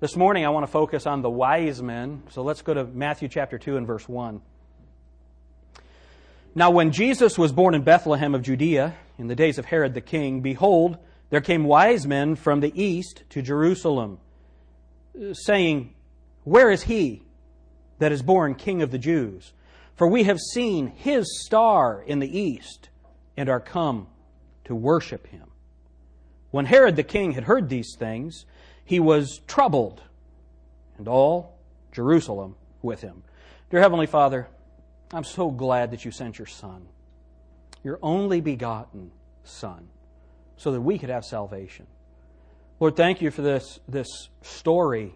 This morning I want to focus on the wise men. So let's go to Matthew chapter 2 and verse 1. Now, when Jesus was born in Bethlehem of Judea, in the days of Herod the king, behold, there came wise men from the east to Jerusalem, saying, Where is he that is born king of the Jews? For we have seen his star in the east and are come to worship him. When Herod the king had heard these things, he was troubled, and all Jerusalem with him. Dear Heavenly Father, I'm so glad that you sent your Son, your only begotten Son, so that we could have salvation. Lord, thank you for this, this story,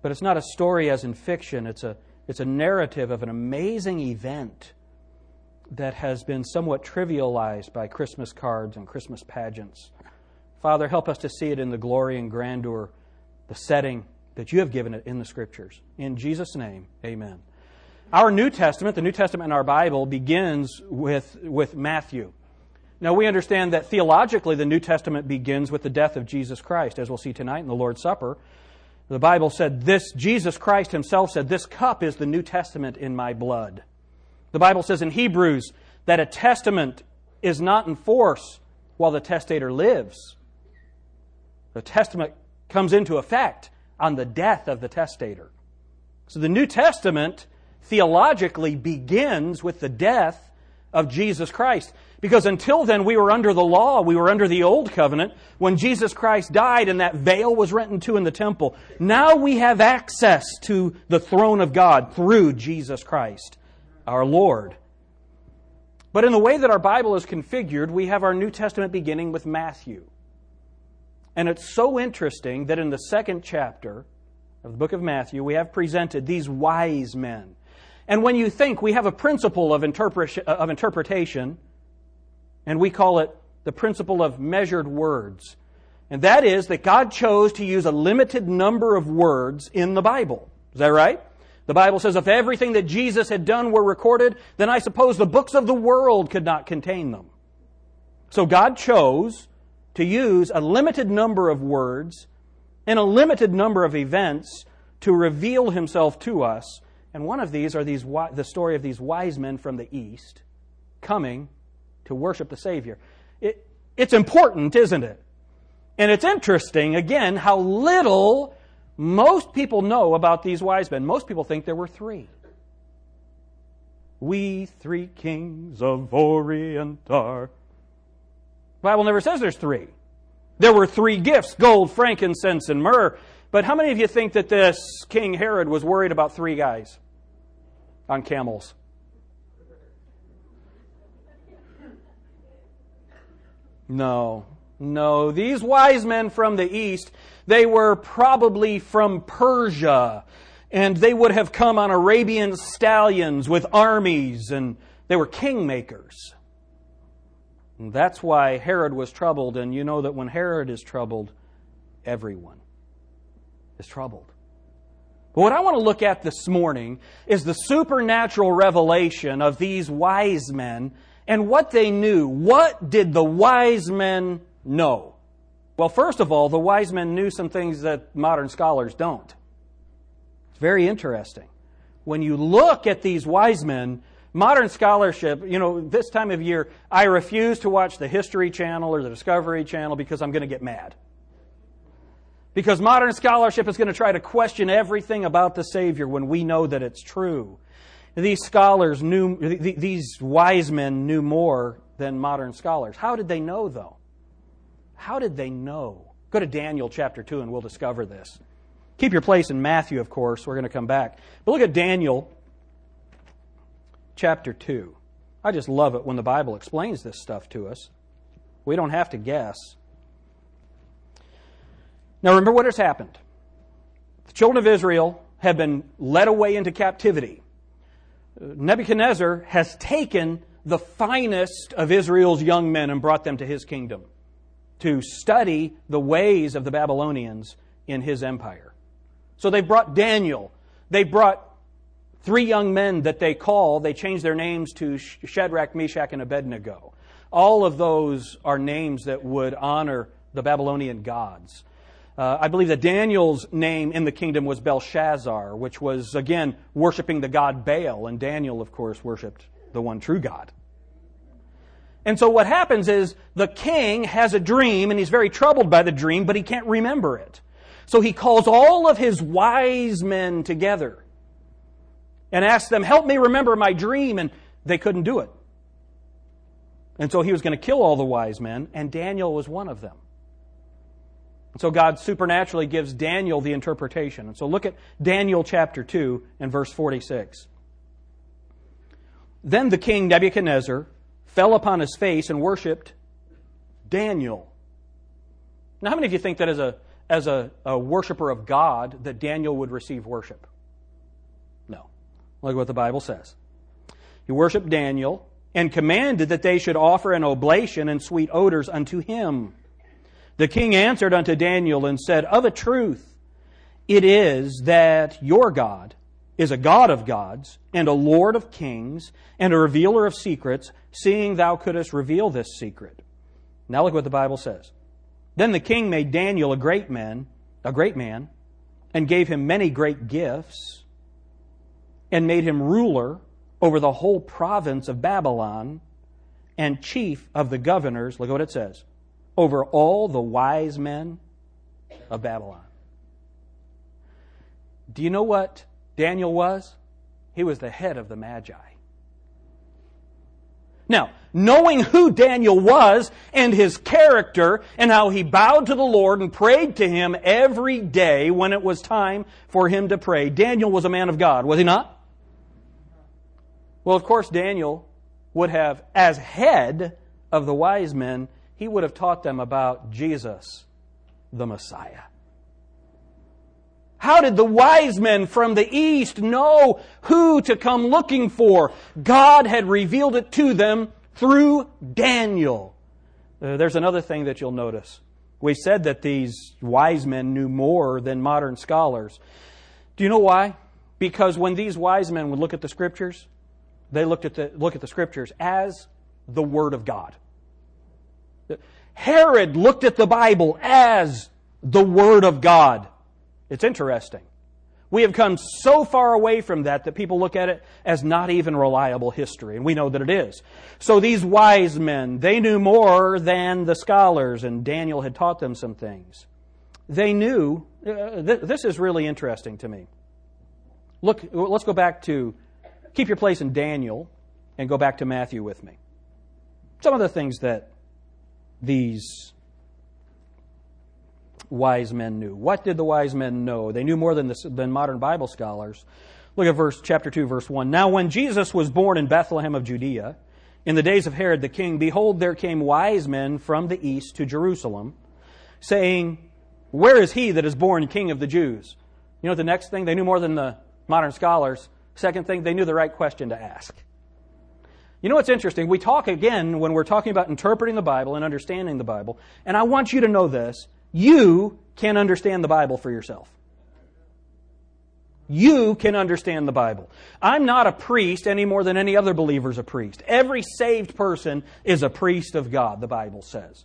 but it's not a story as in fiction, it's a it's a narrative of an amazing event that has been somewhat trivialized by Christmas cards and Christmas pageants. Father, help us to see it in the glory and grandeur, the setting that you have given it in the Scriptures. In Jesus' name, amen. Our New Testament, the New Testament in our Bible, begins with, with Matthew. Now, we understand that theologically the New Testament begins with the death of Jesus Christ, as we'll see tonight in the Lord's Supper. The Bible said this, Jesus Christ himself said, This cup is the New Testament in my blood. The Bible says in Hebrews that a testament is not in force while the testator lives. The testament comes into effect on the death of the testator. So the New Testament theologically begins with the death of Jesus Christ. Because until then, we were under the law. We were under the old covenant when Jesus Christ died and that veil was rent in two in the temple. Now we have access to the throne of God through Jesus Christ, our Lord. But in the way that our Bible is configured, we have our New Testament beginning with Matthew. And it's so interesting that in the second chapter of the book of Matthew, we have presented these wise men. And when you think we have a principle of, of interpretation, and we call it the principle of measured words. And that is that God chose to use a limited number of words in the Bible. Is that right? The Bible says if everything that Jesus had done were recorded, then I suppose the books of the world could not contain them. So God chose to use a limited number of words in a limited number of events to reveal himself to us. And one of these are these, the story of these wise men from the east coming to worship the Savior. It, it's important, isn't it? And it's interesting, again, how little most people know about these wise men. Most people think there were three. We three kings of Orient are. Bible never says there's three. There were three gifts gold, frankincense, and myrrh. But how many of you think that this King Herod was worried about three guys on camels? No, no. These wise men from the east, they were probably from Persia, and they would have come on Arabian stallions with armies, and they were kingmakers. And that's why Herod was troubled, and you know that when Herod is troubled, everyone is troubled. But what I want to look at this morning is the supernatural revelation of these wise men and what they knew. What did the wise men know? Well, first of all, the wise men knew some things that modern scholars don't. It's very interesting. When you look at these wise men, modern scholarship, you know, this time of year, I refuse to watch the History Channel or the Discovery Channel because I'm going to get mad. Because modern scholarship is going to try to question everything about the Savior when we know that it's true. These scholars knew, these wise men knew more than modern scholars. How did they know, though? How did they know? Go to Daniel chapter 2 and we'll discover this. Keep your place in Matthew, of course. We're going to come back. But look at Daniel chapter 2. I just love it when the Bible explains this stuff to us. We don't have to guess. Now, remember what has happened. The children of Israel have been led away into captivity. Nebuchadnezzar has taken the finest of Israel's young men and brought them to his kingdom to study the ways of the Babylonians in his empire. So they brought Daniel. They brought three young men that they call, they change their names to Shadrach, Meshach, and Abednego. All of those are names that would honor the Babylonian gods. Uh, I believe that Daniel's name in the kingdom was Belshazzar, which was, again, worshiping the god Baal, and Daniel, of course, worshiped the one true God. And so what happens is the king has a dream, and he's very troubled by the dream, but he can't remember it. So he calls all of his wise men together and asked them, Help me remember my dream. And they couldn't do it. And so he was going to kill all the wise men, and Daniel was one of them. And so God supernaturally gives Daniel the interpretation. And so look at Daniel chapter 2 and verse 46. Then the king Nebuchadnezzar fell upon his face and worshiped Daniel. Now, how many of you think that as a, as a, a worshiper of God, that Daniel would receive worship? Look what the Bible says. He worshiped Daniel and commanded that they should offer an oblation and sweet odors unto him. The king answered unto Daniel and said, Of a truth, it is that your God is a God of gods and a Lord of kings and a revealer of secrets, seeing thou couldst reveal this secret. Now look what the Bible says. Then the king made Daniel a great man, a great man, and gave him many great gifts, and made him ruler over the whole province of Babylon, and chief of the governors, look at what it says, over all the wise men of Babylon. Do you know what Daniel was? He was the head of the Magi. Now, knowing who Daniel was and his character and how he bowed to the Lord and prayed to him every day when it was time for him to pray, Daniel was a man of God, was he not? Well, of course, Daniel would have, as head of the wise men, he would have taught them about Jesus, the Messiah. How did the wise men from the east know who to come looking for? God had revealed it to them through Daniel. Uh, there's another thing that you'll notice. We said that these wise men knew more than modern scholars. Do you know why? Because when these wise men would look at the scriptures, they looked at the, look at the scriptures as the Word of God. Herod looked at the Bible as the Word of God. It's interesting. We have come so far away from that that people look at it as not even reliable history, and we know that it is. So these wise men, they knew more than the scholars, and Daniel had taught them some things. They knew, uh, th- this is really interesting to me. Look, let's go back to keep your place in Daniel and go back to Matthew with me. Some of the things that these wise men knew. What did the wise men know? They knew more than, the, than modern Bible scholars. Look at verse chapter 2 verse 1. Now when Jesus was born in Bethlehem of Judea, in the days of Herod the king, behold there came wise men from the east to Jerusalem, saying, Where is he that is born king of the Jews? You know the next thing? They knew more than the modern scholars. Second thing, they knew the right question to ask. You know what's interesting? We talk again when we're talking about interpreting the Bible and understanding the Bible, and I want you to know this. You can understand the Bible for yourself. You can understand the Bible. I'm not a priest any more than any other believer is a priest. Every saved person is a priest of God, the Bible says.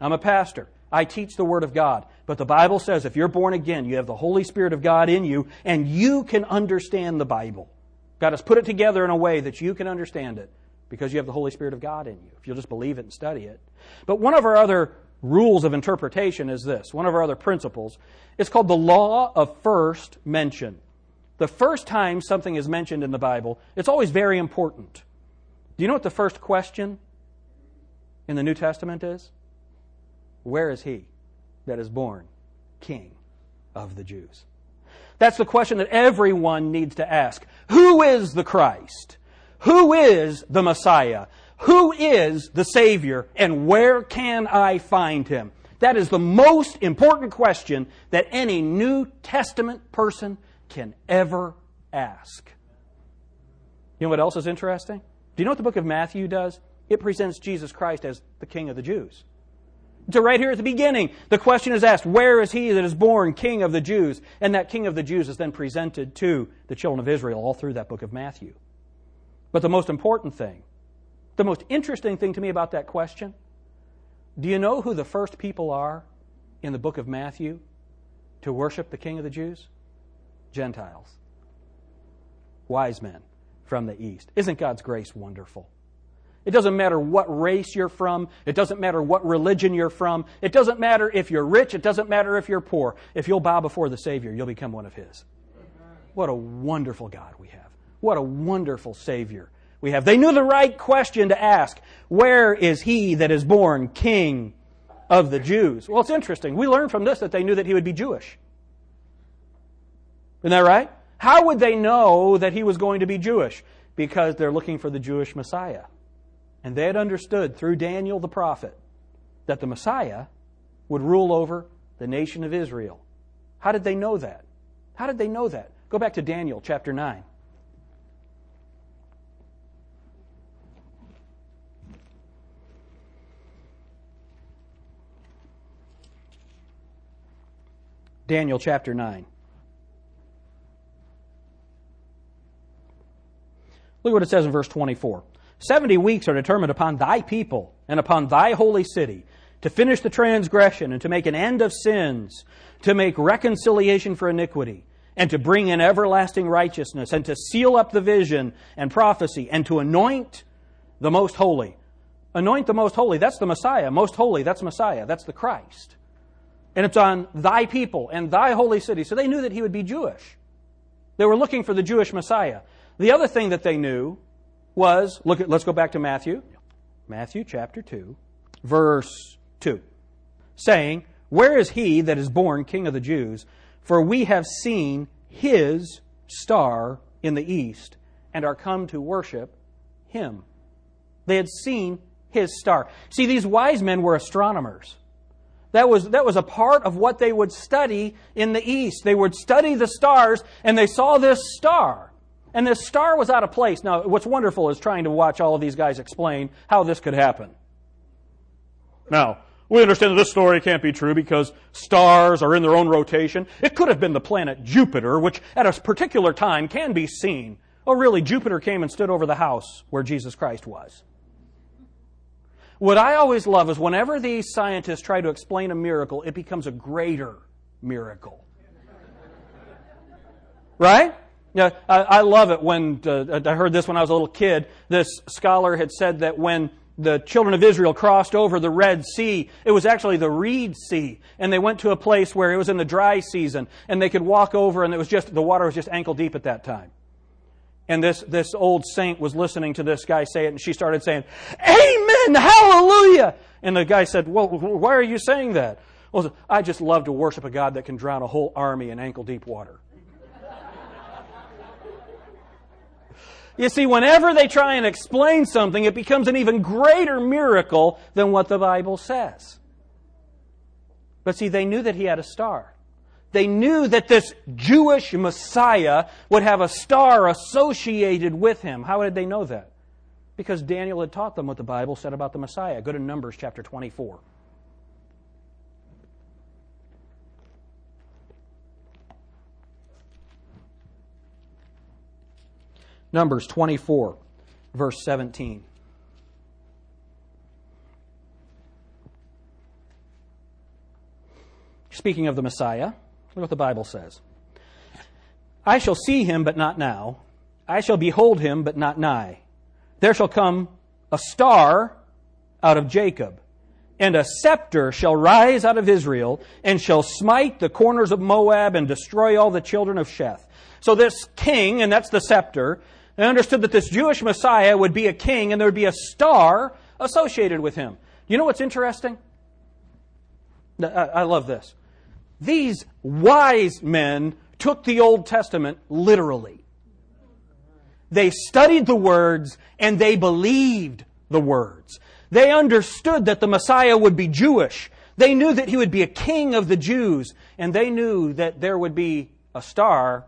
I'm a pastor. I teach the Word of God. But the Bible says if you're born again, you have the Holy Spirit of God in you, and you can understand the Bible. God has put it together in a way that you can understand it because you have the Holy Spirit of God in you, if you'll just believe it and study it. But one of our other rules of interpretation is this one of our other principles. It's called the law of first mention. The first time something is mentioned in the Bible, it's always very important. Do you know what the first question in the New Testament is? Where is he that is born king of the Jews? That's the question that everyone needs to ask. Who is the Christ? Who is the Messiah? Who is the Savior? And where can I find him? That is the most important question that any New Testament person can ever ask. You know what else is interesting? Do you know what the book of Matthew does? It presents Jesus Christ as the King of the Jews. So right here at the beginning, the question is asked, where is he that is born king of the Jews? And that king of the Jews is then presented to the children of Israel all through that book of Matthew. But the most important thing, the most interesting thing to me about that question, do you know who the first people are in the book of Matthew to worship the King of the Jews? Gentiles. Wise men from the east. Isn't God's grace wonderful? It doesn't matter what race you're from. It doesn't matter what religion you're from. It doesn't matter if you're rich. It doesn't matter if you're poor. If you'll bow before the Savior, you'll become one of His. What a wonderful God we have. What a wonderful Savior we have. They knew the right question to ask. Where is He that is born King of the Jews? Well, it's interesting. We learn from this that they knew that He would be Jewish. Isn't that right? How would they know that He was going to be Jewish? Because they're looking for the Jewish Messiah. And they had understood through Daniel the prophet that the Messiah would rule over the nation of Israel. How did they know that? How did they know that? Go back to Daniel chapter 9. Daniel chapter 9. Look what it says in verse 24. Seventy weeks are determined upon thy people and upon thy holy city to finish the transgression and to make an end of sins, to make reconciliation for iniquity, and to bring in everlasting righteousness, and to seal up the vision and prophecy, and to anoint the most holy. Anoint the most holy, that's the Messiah. Most holy, that's Messiah. That's the Christ. And it's on thy people and thy holy city. So they knew that he would be Jewish. They were looking for the Jewish Messiah. The other thing that they knew was look at let's go back to Matthew. Matthew chapter 2, verse 2. Saying, Where is he that is born king of the Jews? For we have seen his star in the east and are come to worship him. They had seen his star. See, these wise men were astronomers. That was, that was a part of what they would study in the east. They would study the stars and they saw this star. And this star was out of place. Now, what's wonderful is trying to watch all of these guys explain how this could happen. Now, we understand that this story can't be true because stars are in their own rotation. It could have been the planet Jupiter, which at a particular time can be seen. Oh, really, Jupiter came and stood over the house where Jesus Christ was. What I always love is whenever these scientists try to explain a miracle, it becomes a greater miracle. Right? Yeah, I, I love it when uh, I heard this when I was a little kid. This scholar had said that when the children of Israel crossed over the Red Sea, it was actually the Reed Sea. And they went to a place where it was in the dry season and they could walk over and it was just, the water was just ankle deep at that time. And this, this old saint was listening to this guy say it and she started saying, Amen! Hallelujah! And the guy said, Well, why are you saying that? Well, I just love to worship a God that can drown a whole army in ankle deep water. You see, whenever they try and explain something, it becomes an even greater miracle than what the Bible says. But see, they knew that he had a star. They knew that this Jewish Messiah would have a star associated with him. How did they know that? Because Daniel had taught them what the Bible said about the Messiah. Go to Numbers chapter 24. Numbers 24, verse 17. Speaking of the Messiah, look what the Bible says. I shall see him, but not now. I shall behold him, but not nigh. There shall come a star out of Jacob, and a scepter shall rise out of Israel, and shall smite the corners of Moab and destroy all the children of Sheth. So this king, and that's the scepter, they understood that this Jewish Messiah would be a king and there would be a star associated with him. You know what's interesting? I love this. These wise men took the Old Testament literally. They studied the words and they believed the words. They understood that the Messiah would be Jewish. They knew that he would be a king of the Jews. And they knew that there would be a star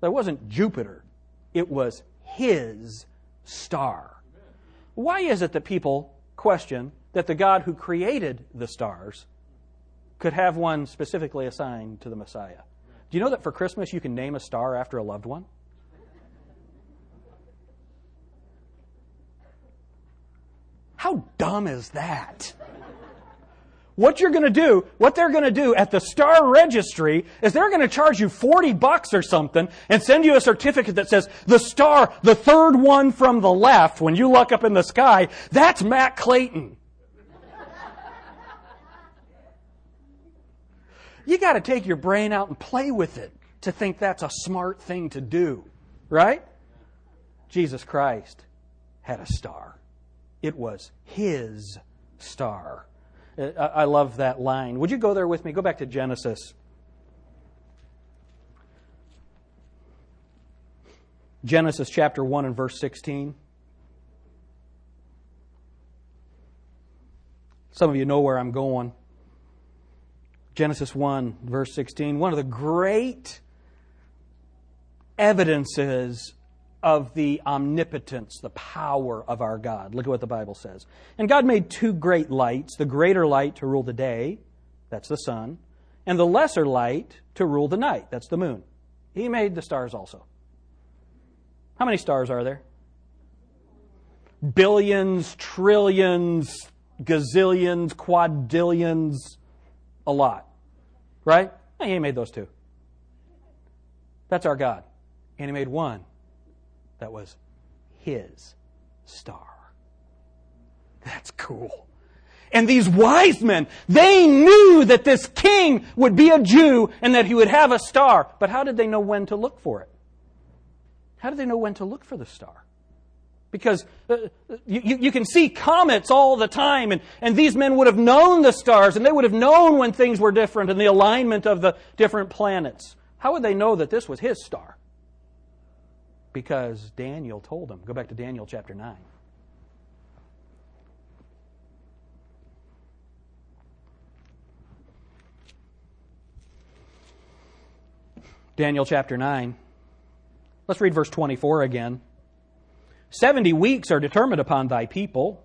that wasn't Jupiter, it was his star. Why is it that people question that the God who created the stars could have one specifically assigned to the Messiah? Do you know that for Christmas you can name a star after a loved one? How dumb is that? What you're going to do, what they're going to do at the star registry is they're going to charge you 40 bucks or something and send you a certificate that says the star, the third one from the left, when you look up in the sky, that's Matt Clayton. you got to take your brain out and play with it to think that's a smart thing to do, right? Jesus Christ had a star. It was his star. Uh, I love that line. Would you go there with me? Go back to Genesis. Genesis chapter 1 and verse 16. Some of you know where I'm going. Genesis 1, verse 16. One of the great evidences of the omnipotence, the power of our God. Look at what the Bible says. And God made two great lights the greater light to rule the day, that's the sun, and the lesser light to rule the night, that's the moon. He made the stars also. How many stars are there? Billions, trillions, gazillions, quadrillions, a lot. Right? He made those two. That's our God. And He made one that was his star. That's cool. And these wise men, they knew that this king would be a Jew and that he would have a star. But how did they know when to look for it? How did they know when to look for the star? Because uh, you, you can see comets all the time, and, and these men would have known the stars, and they would have known when things were different and the alignment of the different planets. How would they know that this was his star? Because Daniel told them. Go back to Daniel chapter 9. Daniel chapter 9. Let's read verse 24 again. Seventy weeks are determined upon thy people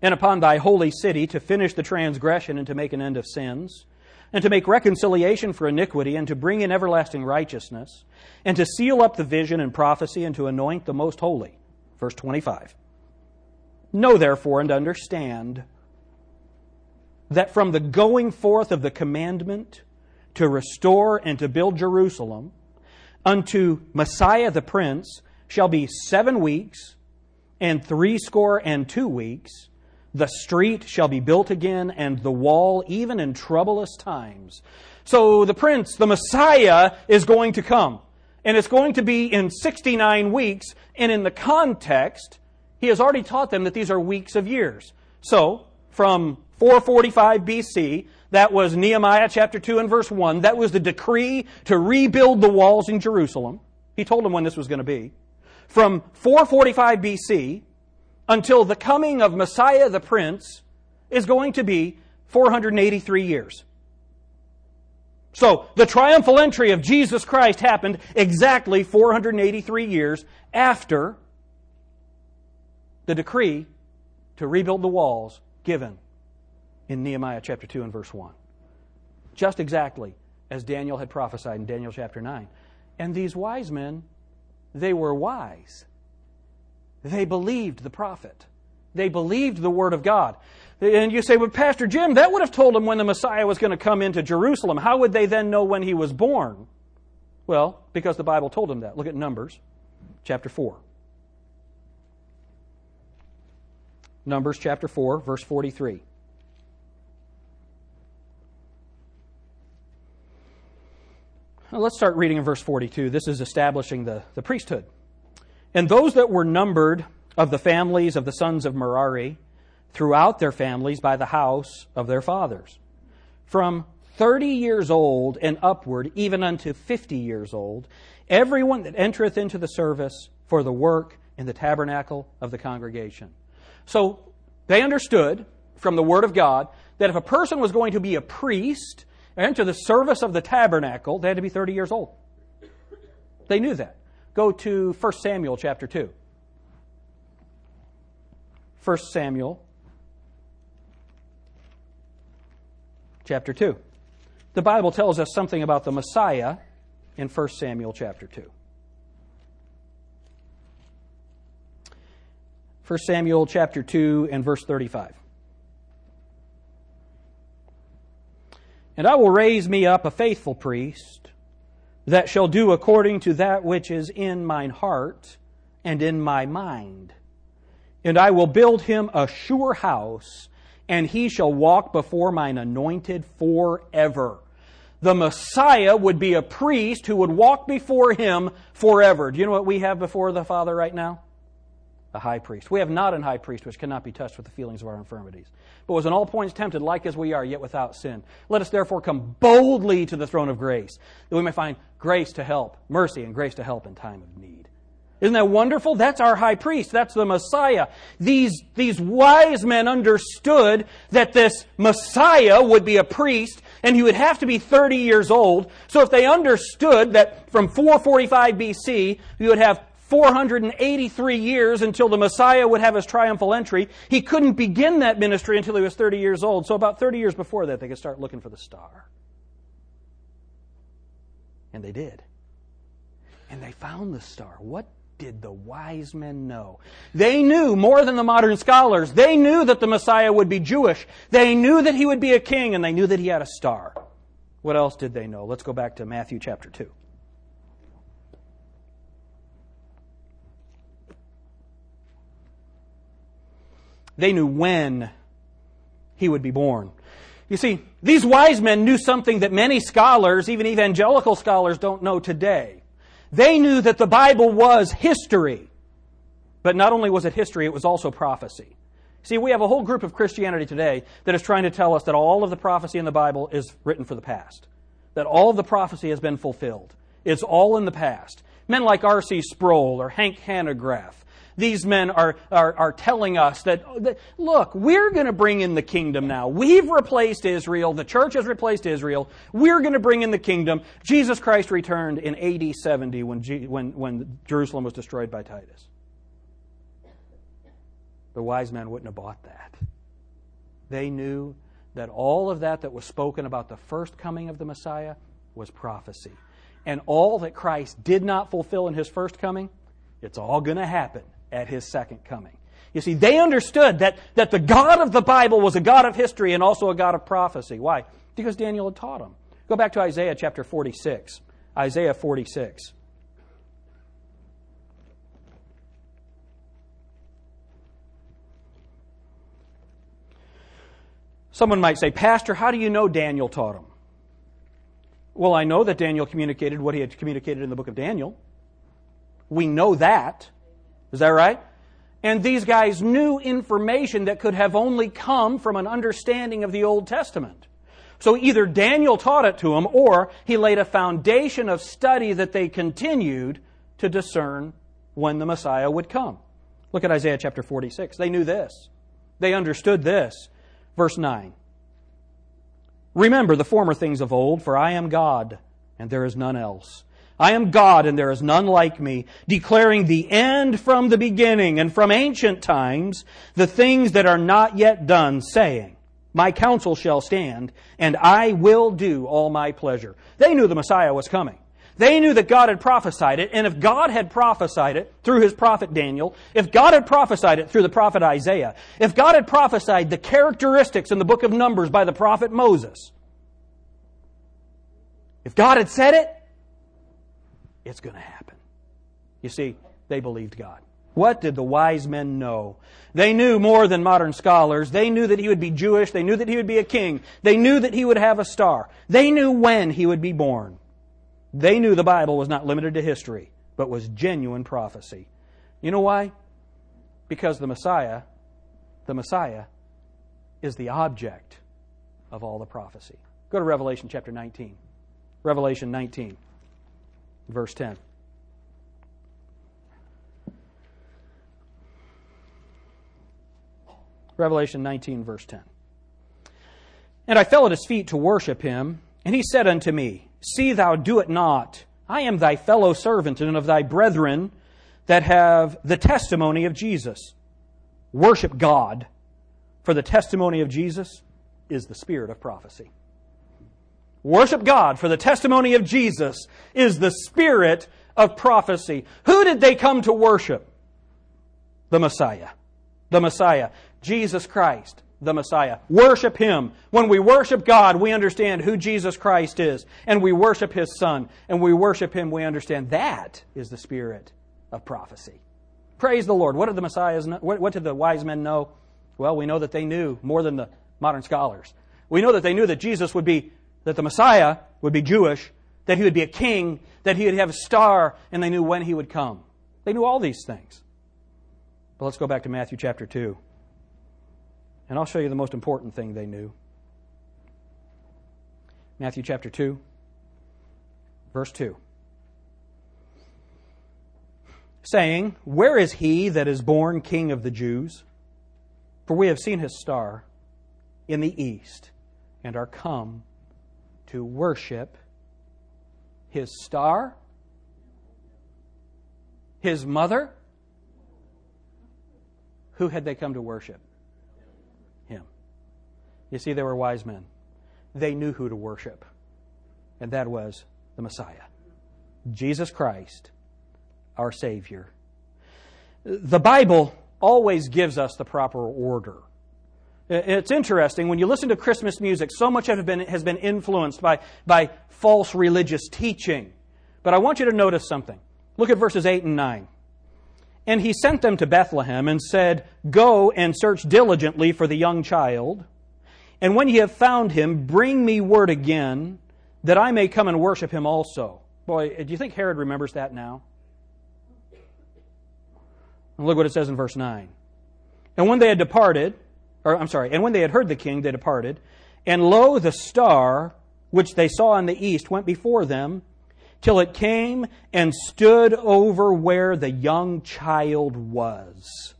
and upon thy holy city to finish the transgression and to make an end of sins and to make reconciliation for iniquity, and to bring in everlasting righteousness, and to seal up the vision and prophecy, and to anoint the most holy. Verse 25. Know therefore and understand that from the going forth of the commandment to restore and to build Jerusalem unto Messiah the Prince shall be seven weeks and threescore and two weeks the street shall be built again, and the wall even in troublous times. So the prince, the Messiah, is going to come. And it's going to be in 69 weeks. And in the context, he has already taught them that these are weeks of years. So, from 445 BC, that was Nehemiah chapter 2 and verse 1. That was the decree to rebuild the walls in Jerusalem. He told them when this was going to be. From 445 BC until the coming of Messiah the Prince is going to be 483 years. So, the triumphal entry of Jesus Christ happened exactly 483 years after the decree to rebuild the walls given in Nehemiah chapter 2 and verse 1. Just exactly as Daniel had prophesied in Daniel chapter 9. And these wise men, they were wise. They believed the prophet. They believed the word of God. And you say, well, Pastor Jim, that would have told them when the Messiah was going to come into Jerusalem. How would they then know when he was born? Well, because the Bible told them that. Look at Numbers chapter 4. Numbers chapter 4, verse 43. Now let's start reading in verse 42. This is establishing the, the priesthood. And those that were numbered of the families of the sons of Merari throughout their families by the house of their fathers, from thirty years old and upward, even unto fifty years old, everyone that entereth into the service for the work in the tabernacle of the congregation. So they understood from the Word of God that if a person was going to be a priest and enter the service of the tabernacle, they had to be 30 years old. They knew that. Go to 1 Samuel chapter 2. 1 Samuel chapter 2. The Bible tells us something about the Messiah in 1 Samuel chapter 2. 1 Samuel chapter 2 and verse 35. And I will raise me up a faithful priest that shall do according to that which is in mine heart and in my mind. And I will build him a sure house, and he shall walk before mine anointed forever. The Messiah would be a priest who would walk before him forever. Do you know what we have before the Father right now? A high priest. We have not an high priest which cannot be touched with the feelings of our infirmities, but was in all points tempted, like as we are, yet without sin. Let us therefore come boldly to the throne of grace, that we may find grace to help, mercy, and grace to help in time of need. Isn't that wonderful? That's our high priest. That's the Messiah. These, these wise men understood that this Messiah would be a priest and he would have to be 30 years old. So if they understood that from 445 BC, you would have 483 years until the Messiah would have his triumphal entry, he couldn't begin that ministry until he was 30 years old. So about 30 years before that, they could start looking for the star. And they did. And they found the star. What did the wise men know? They knew more than the modern scholars. They knew that the Messiah would be Jewish. They knew that he would be a king, and they knew that he had a star. What else did they know? Let's go back to Matthew chapter 2. They knew when he would be born. You see, these wise men knew something that many scholars, even evangelical scholars, don't know today. They knew that the Bible was history. But not only was it history, it was also prophecy. See, we have a whole group of Christianity today that is trying to tell us that all of the prophecy in the Bible is written for the past, that all of the prophecy has been fulfilled. It's all in the past. Men like R.C. Sproul or Hank Hanegraaff these men are, are, are telling us that, that look, we're going to bring in the kingdom now. We've replaced Israel. The church has replaced Israel. We're going to bring in the kingdom. Jesus Christ returned in AD 70 when, G, when, when Jerusalem was destroyed by Titus. The wise men wouldn't have bought that. They knew that all of that that was spoken about the first coming of the Messiah was prophecy. And all that Christ did not fulfill in his first coming, it's all going to happen at his second coming. You see, they understood that, that the God of the Bible was a God of history and also a God of prophecy. Why? Because Daniel had taught them. Go back to Isaiah chapter 46. Isaiah 46. Someone might say, Pastor, how do you know Daniel taught him? Well, I know that Daniel communicated what he had communicated in the book of Daniel. We know that. Is that right? And these guys knew information that could have only come from an understanding of the Old Testament. So either Daniel taught it to them or he laid a foundation of study that they continued to discern when the Messiah would come. Look at Isaiah chapter 46. They knew this. They understood this. Verse 9. Remember the former things of old, for I am God, and there is none else. I am God and there is none like me, declaring the end from the beginning and from ancient times, the things that are not yet done, saying, My counsel shall stand, and I will do all my pleasure. They knew the Messiah was coming. They knew that God had prophesied it, and if God had prophesied it through his prophet Daniel, if God had prophesied it through the prophet Isaiah, if God had prophesied the characteristics in the book of Numbers by the prophet Moses, if God had said it, it's going to happen. You see, they believed God. What did the wise men know? They knew more than modern scholars. They knew that he would be Jewish. They knew that he would be a king. They knew that he would have a star. They knew when he would be born. They knew the Bible was not limited to history, but was genuine prophecy. You know why? Because the Messiah, the Messiah, is the object of all the prophecy. Go to Revelation chapter 19. Revelation 19 verse 10. Revelation 19, verse 10. And I fell at his feet to worship him, and he said unto me, See thou do it not. I am thy fellow servant and of thy brethren that have the testimony of Jesus. Worship God, for the testimony of Jesus is the spirit of prophecy. Worship God, for the testimony of Jesus is the spirit of prophecy. Who did they come to worship? The Messiah. The Messiah. Jesus Christ. the Messiah. Worship Him. When we worship God, we understand who Jesus Christ is, and we worship His Son, and we worship Him, we understand that is the spirit of prophecy. Praise the Lord. What did the Messiahs know? What did the wise men know? Well, we know that they knew more than the modern scholars. We know that they knew that Jesus would be, that the Messiah would be Jewish, that he would be a king, that he would have a star, and they knew when he would come. They knew all these things. But let's go back to Matthew chapter 2. And I'll show you the most important thing they knew. Matthew chapter 2, verse 2. Saying, Where is he that is born king of the Jews? For we have seen his star in the east and are come to worship his star, his mother. Who had they come to worship? Him. You see, they were wise men. They knew who to worship, and that was the Messiah, Jesus Christ, our Savior. The Bible always gives us the proper order. Uh, it's interesting when you listen to Christmas music, so much of it been, has been influenced by, by false religious teaching. But I want you to notice something. Look at verses 8 and 9. And he sent them to Bethlehem and said, Go and search diligently for the young child. And when ye have found him, bring me word again, that I may come and worship him also. Boy, uh, do you think Herod remembers that now? And look what it says in verse 9. And when they had departed, or I'm sorry, and when they had heard the king, they departed. And lo, the star which they saw in the east went before them till it came and stood over where the young child was.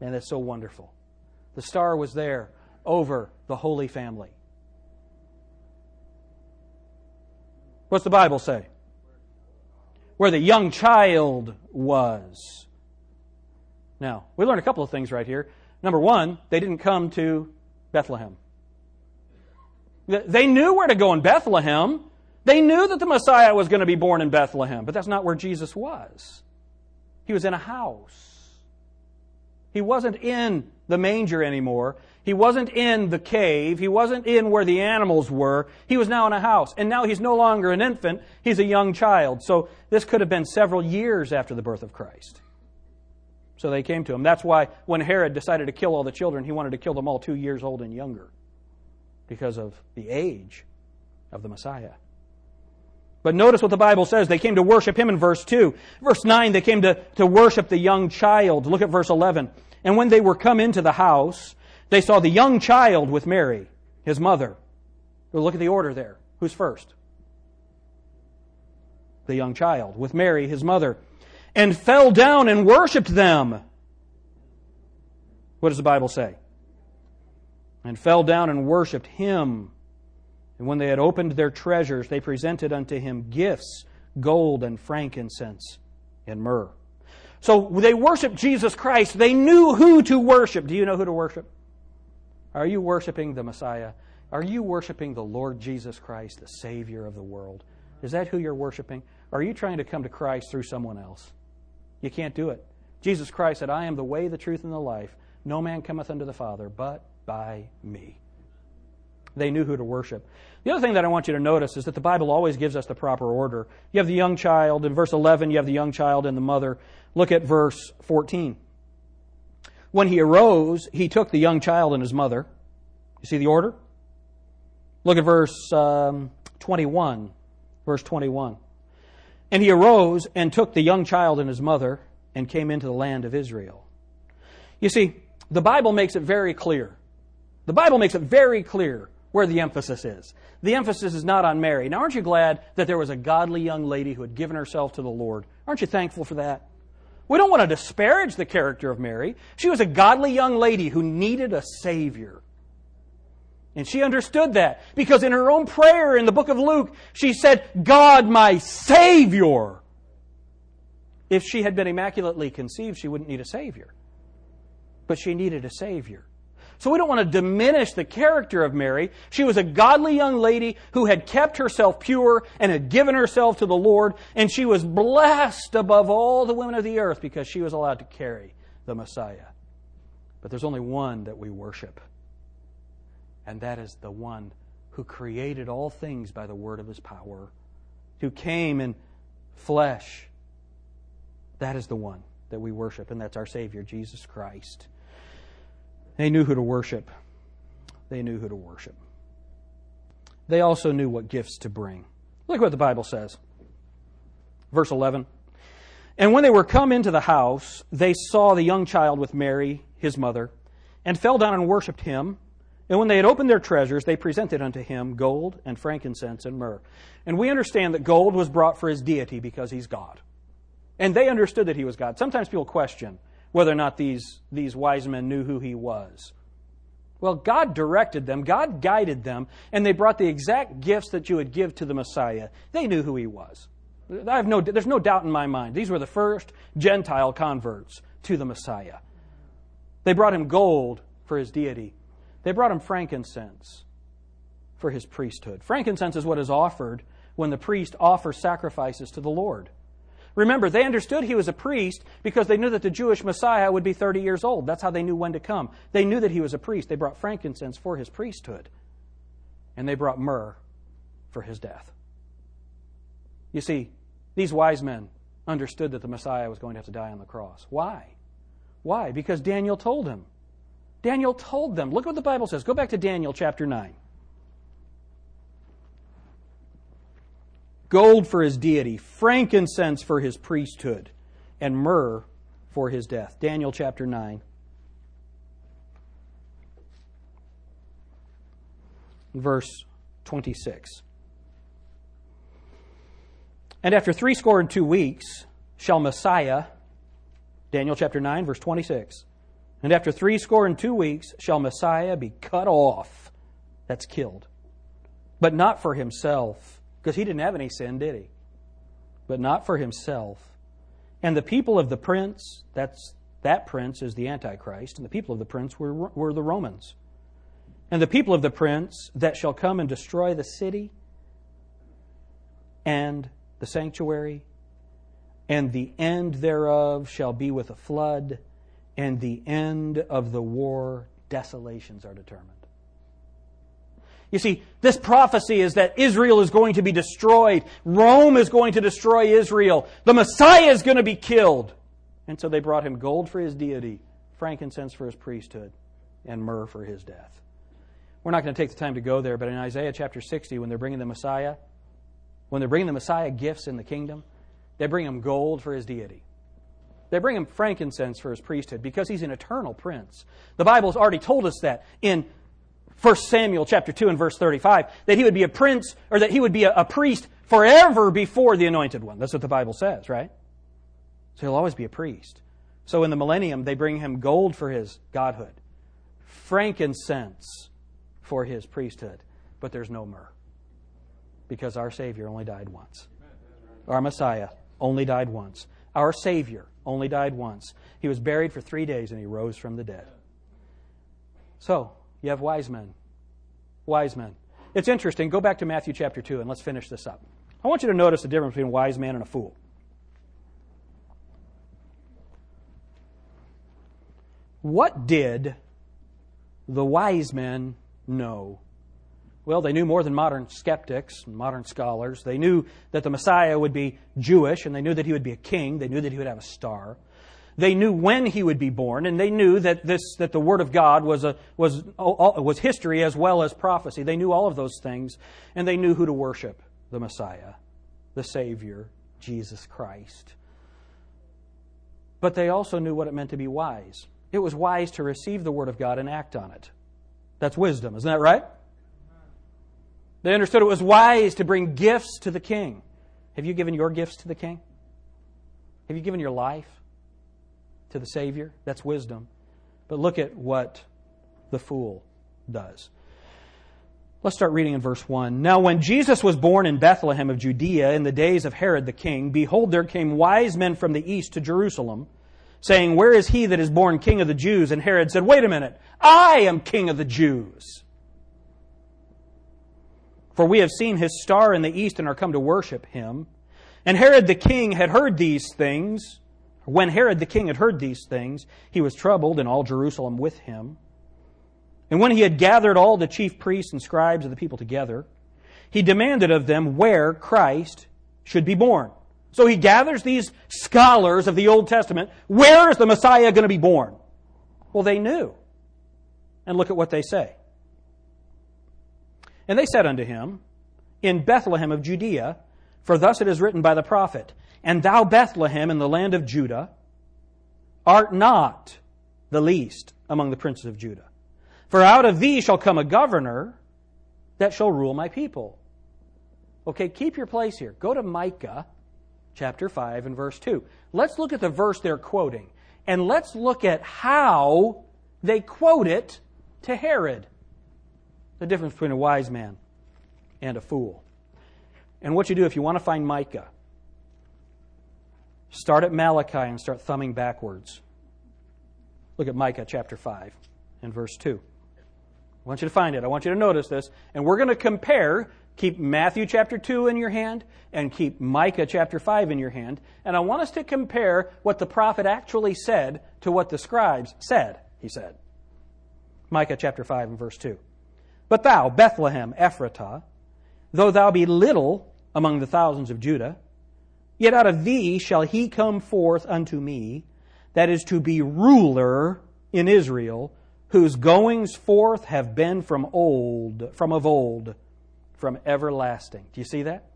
Man, that's so wonderful. The star was there over the Holy Family. What's the Bible say? Where the young child was. Now, we learn a couple of things right here. Number one, they didn't come to Bethlehem. They knew where to go in Bethlehem. They knew that the Messiah was going to be born in Bethlehem, but that's not where Jesus was. He was in a house. He wasn't in the manger anymore. He wasn't in the cave. He wasn't in where the animals were. He was now in a house. And now he's no longer an infant. He's a young child. So this could have been several years after the birth of Christ. So they came to him. That's why when Herod decided to kill all the children, he wanted to kill them all two years old and younger because of the age of the Messiah. But notice what the Bible says. They came to worship him in verse 2. Verse 9, they came to, to worship the young child. Look at verse 11. And when they were come into the house, they saw the young child with Mary, his mother. Well, look at the order there. Who's first? The young child with Mary, his mother and fell down and worshiped them. What does the Bible say? And fell down and worshiped him. And when they had opened their treasures, they presented unto him gifts, gold and frankincense and myrrh. So they worshiped Jesus Christ. They knew who to worship. Do you know who to worship? Are you worshiping the Messiah? Are you worshiping the Lord Jesus Christ, the Savior of the world? Is that who you're worshiping? Or are you trying to come to Christ through someone else? You can't do it. Jesus Christ said, I am the way, the truth, and the life. No man cometh unto the Father but by me. They knew who to worship. The other thing that I want you to notice is that the Bible always gives us the proper order. You have the young child. In verse 11, you have the young child and the mother. Look at verse 14. When he arose, he took the young child and his mother. You see the order? Look at verse um, 21. Verse 21. And he arose and took the young child and his mother and came into the land of Israel. You see, the Bible makes it very clear. The Bible makes it very clear where the emphasis is. The emphasis is not on Mary. Now, aren't you glad that there was a godly young lady who had given herself to the Lord? Aren't you thankful for that? We don't want to disparage the character of Mary. She was a godly young lady who needed a Savior. And she understood that because in her own prayer in the book of Luke, she said, God, my Savior. If she had been immaculately conceived, she wouldn't need a Savior. But she needed a Savior. So we don't want to diminish the character of Mary. She was a godly young lady who had kept herself pure and had given herself to the Lord, and she was blessed above all the women of the earth because she was allowed to carry the Messiah. But there's only one that we worship, and that is the one who created all things by the word of his power, who came in flesh. That is the one that we worship, and that's our Savior, Jesus Christ. They knew who to worship. They knew who to worship. They also knew what gifts to bring. Look what the Bible says. Verse 11. And when they were come into the house, they saw the young child with Mary, his mother, and fell down and worshipped him. And when they had opened their treasures, they presented unto him gold and frankincense and myrrh. And we understand that gold was brought for his deity because he's God. And they understood that he was God. Sometimes people question whether or not these, these wise men knew who he was. Well, God directed them, God guided them, and they brought the exact gifts that you would give to the Messiah. They knew who he was. I have no, there's no doubt in my mind. These were the first Gentile converts to the Messiah. They brought him gold for his deity, they brought him frankincense for his priesthood. Frankincense is what is offered when the priest offers sacrifices to the Lord. Remember, they understood he was a priest because they knew that the Jewish Messiah would be 30 years old. That's how they knew when to come. They knew that he was a priest. They brought frankincense for his priesthood. And they brought myrrh for his death. You see, these wise men understood that the Messiah was going to have to die on the cross. Why? Why? Because Daniel told him. Daniel told them. Look what the Bible says. Go back to Daniel chapter 9. gold for his deity, frankincense for his priesthood, and myrrh for his death. Daniel chapter 9. Verse 26. And after threescore and two weeks shall Messiah, Daniel chapter 9, verse 26. And after threescore and two weeks shall Messiah be cut off. That's killed. But not for himself because he didn't have any sin, did he? But not for himself. And the people of the prince, that's, that prince is the Antichrist, and the people of the prince were, were the Romans. And the people of the prince that shall come and destroy the city and the sanctuary, and the end thereof shall be with a flood, and the end of the war desolations are determined. You see, this prophecy is that Israel is going to be destroyed. Rome is going to destroy Israel. The Messiah is going to be killed. And so they brought him gold for his deity, frankincense for his priesthood, and myrrh for his death. We're not going to take the time to go there, but in Isaiah chapter 60, when they're bringing the Messiah, when they're bringing the Messiah gifts in the kingdom, they bring him gold for his deity. They bring him frankincense for his priesthood because he's an eternal prince. The Bible's already told us that in 1 Samuel chapter 2 and verse 35, that he would be a prince or that he would be a, a priest forever before the anointed one. That's what the Bible says, right? So he'll always be a priest. So in the millennium, they bring him gold for his godhood, frankincense for his priesthood, but there's no myrrh because our Savior only died once. Our Messiah only died once. Our Savior only died once. He was buried for three days and he rose from the dead. So, you have wise men. Wise men. It's interesting. Go back to Matthew chapter 2 and let's finish this up. I want you to notice the difference between wise man and a fool. What did the wise men know? Well, they knew more than modern skeptics, and modern scholars. They knew that the Messiah would be Jewish, and they knew that he would be a king. They knew that he would have a star. They knew when he would be born, and they knew that this that the Word of God was a, was was history as well as prophecy. They knew all of those things, and they knew who to worship: the Messiah, the Savior, Jesus Christ. But they also knew what it meant to be wise. It was wise to receive the Word of God and act on it. That's wisdom, isn't that right? They understood it was wise to bring gifts to the king. Have you given your gifts to the king? Have you given your life? to the Savior. That's wisdom. But look at what the fool does. Let's start reading in verse 1. Now, when Jesus was born in Bethlehem of Judea in the days of Herod the king, behold, there came wise men from the east to Jerusalem, saying, Where is he that is born king of the Jews? And Herod said, Wait a minute, I am king of the Jews. For we have seen his star in the east and are come to worship him. And Herod the king had heard these things When Herod the king had heard these things, he was troubled, and all Jerusalem with him. And when he had gathered all the chief priests and scribes of the people together, he demanded of them where Christ should be born. So he gathers these scholars of the Old Testament. Where is the Messiah going to be born? Well, they knew. And look at what they say. And they said unto him, In Bethlehem of Judea, for thus it is written by the prophet, and thou, Bethlehem, in the land of Judah, art not the least among the princes of Judah. For out of thee shall come a governor that shall rule my people. Okay, keep your place here. Go to Micah chapter 5 and verse 2. Let's look at the verse they're quoting, and let's look at how they quote it to Herod. The difference between a wise man and a fool. And what you do if you want to find Micah, Start at Malachi and start thumbing backwards. Look at Micah chapter 5 and verse 2. I want you to find it. I want you to notice this. And we're going to compare. Keep Matthew chapter 2 in your hand and keep Micah chapter 5 in your hand. And I want us to compare what the prophet actually said to what the scribes said, he said. Micah chapter 5 and verse 2. But thou, Bethlehem, Ephratah, though thou be little among the thousands of Judah, Yet out of thee shall he come forth unto me, that is to be ruler in Israel, whose goings forth have been from old, from of old, from everlasting. Do you see that?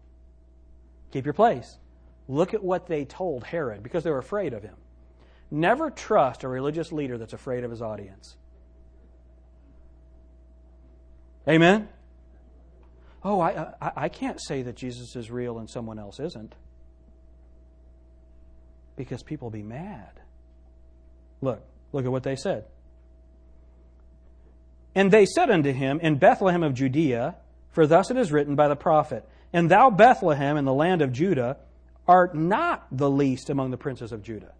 Keep your place. Look at what they told Herod because they were afraid of him. Never trust a religious leader that's afraid of his audience. Amen? Oh, I, uh, I, I can't say that Jesus is real and someone else isn't because people be mad. Look, look at what they said. And they said unto him, In Bethlehem of Judea, for thus it is written by the prophet, And thou, Bethlehem, in the land of Judah, art not the least among the princes of Judah.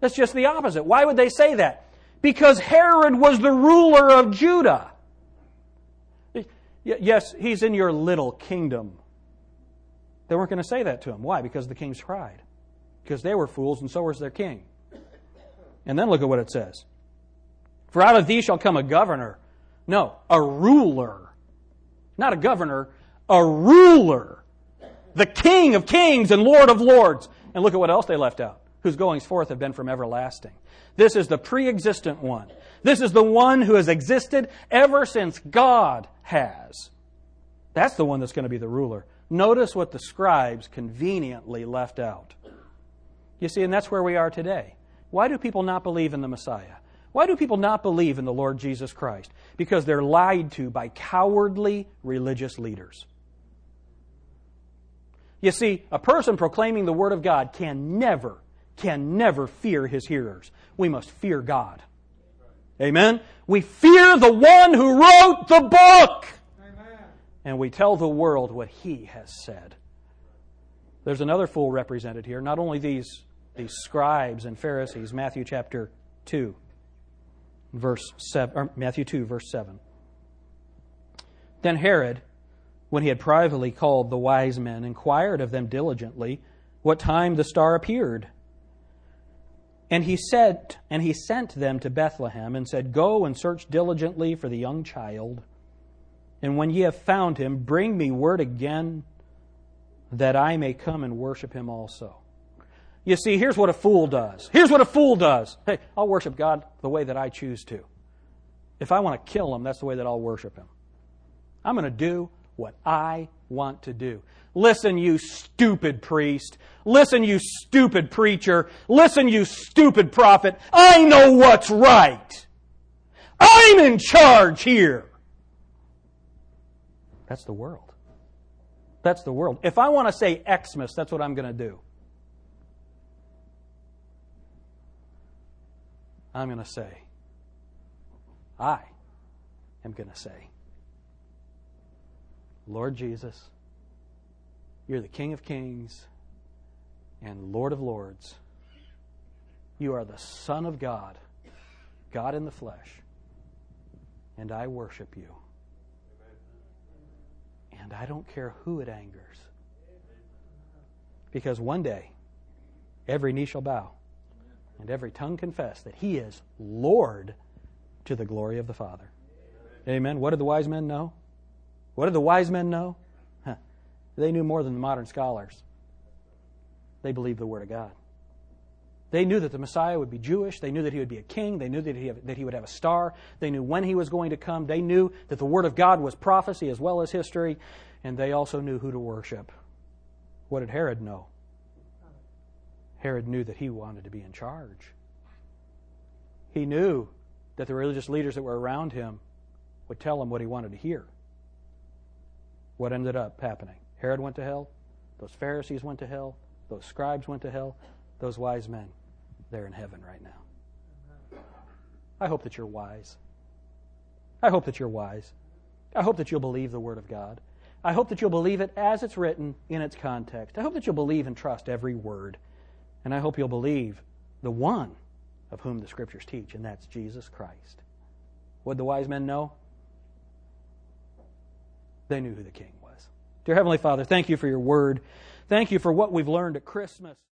That's just the opposite. Why would they say that? Because Herod was the ruler of Judah. Yes, he's in your little kingdom. They weren't going to say that to him. Why? Because the king's pride. Because they were fools and so was their king. And then look at what it says. For out of thee shall come a governor. No, a ruler. Not a governor, a ruler. The king of kings and lord of lords. And look at what else they left out. Whose goings forth have been from everlasting. This is the pre existent one. This is the one who has existed ever since God has. That's the one that's going to be the ruler. Notice what the scribes conveniently left out. You see, and that's where we are today. Why do people not believe in the Messiah? Why do people not believe in the Lord Jesus Christ? Because they're lied to by cowardly religious leaders. You see, a person proclaiming the Word of God can never, can never fear his hearers. We must fear God. Amen? We fear the one who wrote the book Amen. and we tell the world what he has said. There's another fool represented here, not only these, these scribes and Pharisees, Matthew chapter 2, verse 7, Matthew 2, verse 7. Then Herod, when he had privately called the wise men, inquired of them diligently what time the star appeared. And he said, and he sent them to Bethlehem and said, Go and search diligently for the young child. And when ye have found him, bring me word again that I may come and worship him also. You see, here's what a fool does. Here's what a fool does. Hey, I'll worship God the way that I choose to. If I want to kill him, that's the way that I'll worship him. I'm going to do what I want to do. Listen, you stupid priest. Listen, you stupid preacher. Listen, you stupid prophet. I know what's right. I'm in charge here. That's the world. That's the world. If I want to say Xmas, that's what I'm going to do. I'm going to say, I am going to say, Lord Jesus, you're the King of Kings and Lord of Lords. You are the Son of God, God in the flesh, and I worship you. And I don't care who it angers. Because one day, every knee shall bow and every tongue confess that he is Lord to the glory of the Father. Amen. What did the wise men know? What did the wise men know? They knew more than the modern scholars. They believed the Word of God. They knew that the Messiah would be Jewish. They knew that he would be a king. They knew that he, that he would have a star. They knew when he was going to come. They knew that the Word of God was prophecy as well as history. And they also knew who to worship. What did Herod know? Herod knew that he wanted to be in charge. He knew that the religious leaders that were around him would tell him what he wanted to hear. What ended up happening? Herod went to hell. Those Pharisees went to hell. Those scribes went to hell. Those wise men they're in heaven right now. I hope that you're wise. I hope that you're wise. I hope that you'll believe the Word of God. I hope that you'll believe it as it's written in its context. I hope that you'll believe and trust every word. And I hope you'll believe the one of whom the Scriptures teach, and that's Jesus Christ. What did the wise men know? They knew who the King. Dear Heavenly Father, thank you for your word. Thank you for what we've learned at Christmas.